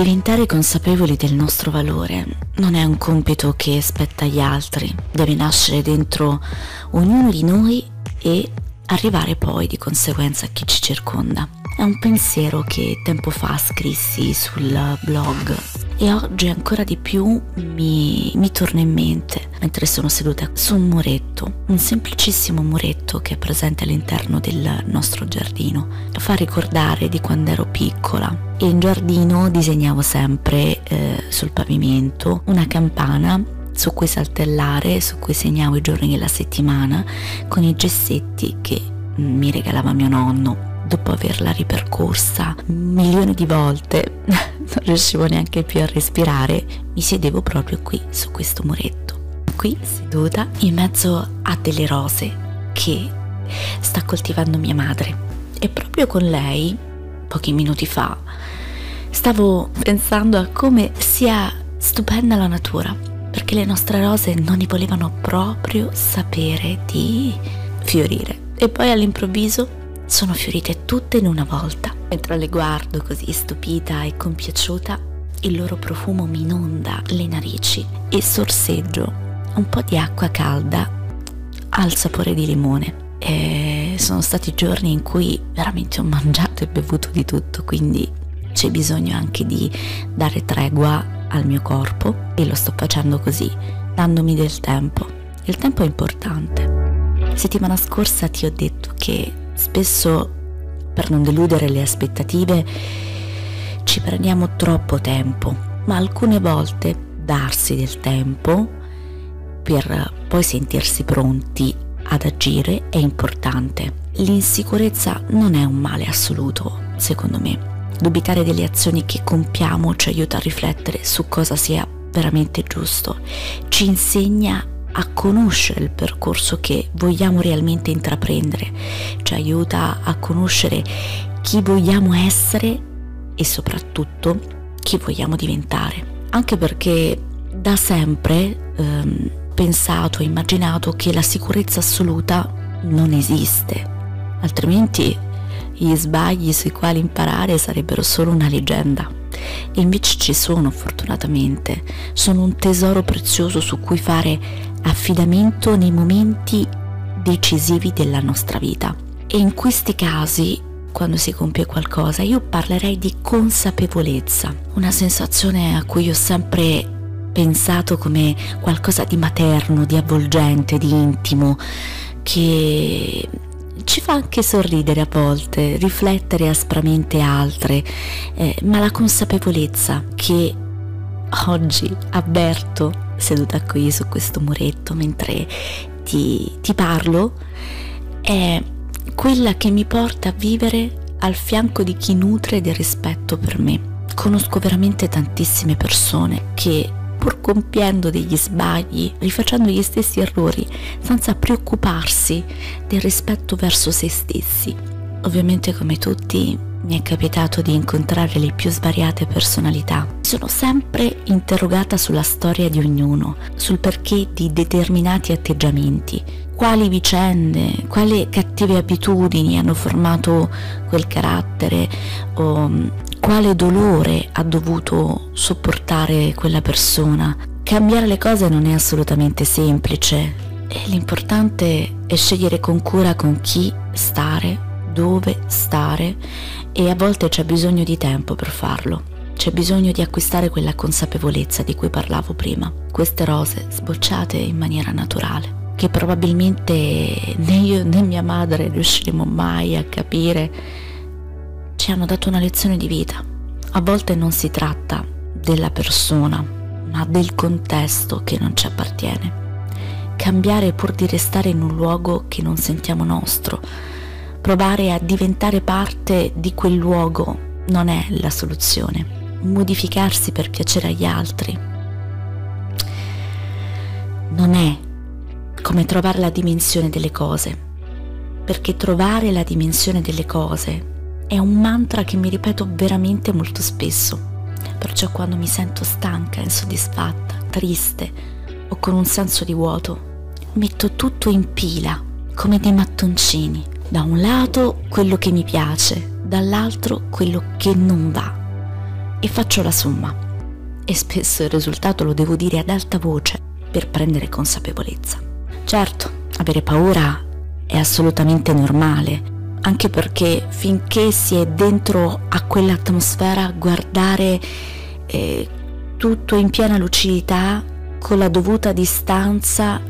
Diventare consapevoli del nostro valore non è un compito che spetta agli altri, deve nascere dentro ognuno di noi e arrivare poi di conseguenza a chi ci circonda. È un pensiero che tempo fa scrissi sul blog e oggi ancora di più mi, mi, torna in mente mentre sono seduta su un muretto, un semplicissimo muretto che è presente all'interno del nostro giardino. Fa ricordare di quando ero piccola e in giardino disegnavo sempre eh, sul pavimento una campana su cui saltellare, su cui segnavo i giorni della settimana con i gessetti che mi regalava mio nonno. Dopo averla ripercorsa milioni di volte, non riuscivo neanche più a respirare, mi sedevo proprio qui su questo muretto. Qui seduta in mezzo a delle rose che sta coltivando mia madre. E proprio con lei, pochi minuti fa, stavo pensando a come sia stupenda la natura, perché le nostre rose non ne volevano proprio sapere di fiorire. E poi all'improvviso sono fiorite tutte in una volta. Mentre le guardo così stupita e compiaciuta, il loro profumo mi inonda le narici e sorseggio un po' di acqua calda al sapore di limone. E sono stati giorni in cui veramente ho mangiato e bevuto di tutto, quindi c'è bisogno anche di dare tregua al mio corpo e lo sto facendo così, dandomi del tempo. Il tempo è importante. Settimana scorsa ti ho detto che spesso per non deludere le aspettative ci prendiamo troppo tempo, ma alcune volte darsi del tempo per poi sentirsi pronti ad agire è importante. L'insicurezza non è un male assoluto, secondo me. Dubitare delle azioni che compiamo ci aiuta a riflettere su cosa sia veramente giusto, ci insegna a conoscere il percorso che vogliamo realmente intraprendere, ci aiuta a conoscere chi vogliamo essere e soprattutto chi vogliamo diventare. Anche perché da sempre ehm, pensato e immaginato che la sicurezza assoluta non esiste, altrimenti gli sbagli sui quali imparare sarebbero solo una leggenda. E invece ci sono, fortunatamente, sono un tesoro prezioso su cui fare affidamento nei momenti decisivi della nostra vita. E in questi casi, quando si compie qualcosa, io parlerei di consapevolezza, una sensazione a cui ho sempre pensato come qualcosa di materno, di avvolgente, di intimo, che ci fa anche sorridere a volte, riflettere aspramente altre, eh, ma la consapevolezza che oggi avverto seduta qui su questo muretto mentre ti, ti parlo è quella che mi porta a vivere al fianco di chi nutre del rispetto per me. Conosco veramente tantissime persone che pur compiendo degli sbagli, rifacendo gli stessi errori, senza preoccuparsi del rispetto verso se stessi. Ovviamente come tutti mi è capitato di incontrare le più svariate personalità. Sono sempre interrogata sulla storia di ognuno, sul perché di determinati atteggiamenti, quali vicende, quali cattive abitudini hanno formato quel carattere o quale dolore ha dovuto sopportare quella persona. Cambiare le cose non è assolutamente semplice e l'importante è scegliere con cura con chi stare, dove stare e a volte c'è bisogno di tempo per farlo. C'è bisogno di acquistare quella consapevolezza di cui parlavo prima, queste rose sbocciate in maniera naturale che probabilmente né io né mia madre riusciremo mai a capire ci hanno dato una lezione di vita. A volte non si tratta della persona, ma del contesto che non ci appartiene. Cambiare pur di restare in un luogo che non sentiamo nostro, provare a diventare parte di quel luogo non è la soluzione. Modificarsi per piacere agli altri non è come trovare la dimensione delle cose, perché trovare la dimensione delle cose è un mantra che mi ripeto veramente molto spesso. Perciò quando mi sento stanca, insoddisfatta, triste o con un senso di vuoto, metto tutto in pila, come dei mattoncini. Da un lato quello che mi piace, dall'altro quello che non va. e faccio la somma. E spesso il risultato lo devo dire ad alta voce per prendere consapevolezza. Certo, avere paura è assolutamente normale, anche perché finché si è dentro a quell'atmosfera guardare eh, tutto in piena lucidità con la dovuta distanza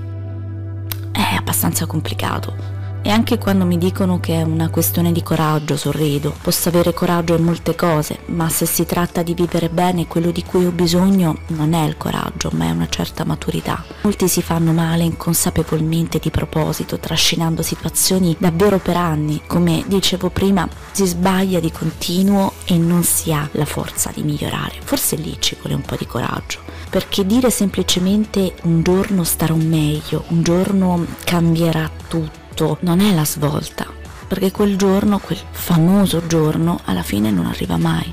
è abbastanza complicato. E anche quando mi dicono che è una questione di coraggio, sorrido. Posso avere coraggio in molte cose, ma se si tratta di vivere bene quello di cui ho bisogno non è il coraggio, ma è una certa maturità. Molti si fanno male inconsapevolmente di proposito, trascinando situazioni davvero per anni. Come dicevo prima, si sbaglia di continuo e non si ha la forza di migliorare. Forse lì ci vuole un po' di coraggio perché dire semplicemente un giorno starò meglio, un giorno cambierà tutto tutto non è la svolta, perché quel giorno, quel famoso giorno, alla fine non arriva mai.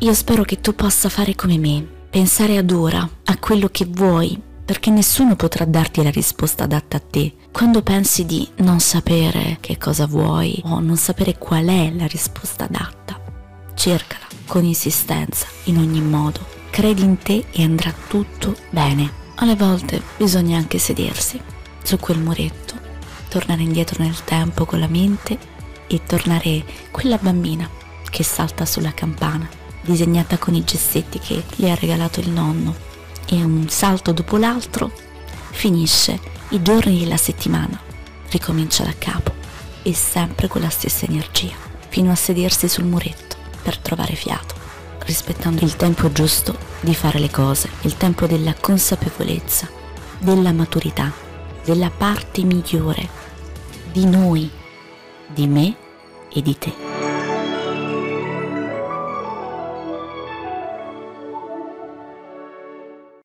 Io spero che tu possa fare come me, pensare ad ora, a quello che vuoi, perché nessuno potrà darti la risposta adatta a te. Quando pensi di non sapere che cosa vuoi o non sapere qual è la risposta adatta, cercala con insistenza, in ogni modo. Credi in te e andrà tutto bene. Alle volte bisogna anche sedersi su quel muretto tornare indietro nel tempo con la mente e tornare quella bambina che salta sulla campana, disegnata con i gessetti che le ha regalato il nonno. E un salto dopo l'altro finisce i giorni della settimana, ricomincia da capo e sempre con la stessa energia, fino a sedersi sul muretto per trovare fiato, rispettando il tempo giusto di fare le cose, il tempo della consapevolezza, della maturità, della parte migliore di noi, di me e di te.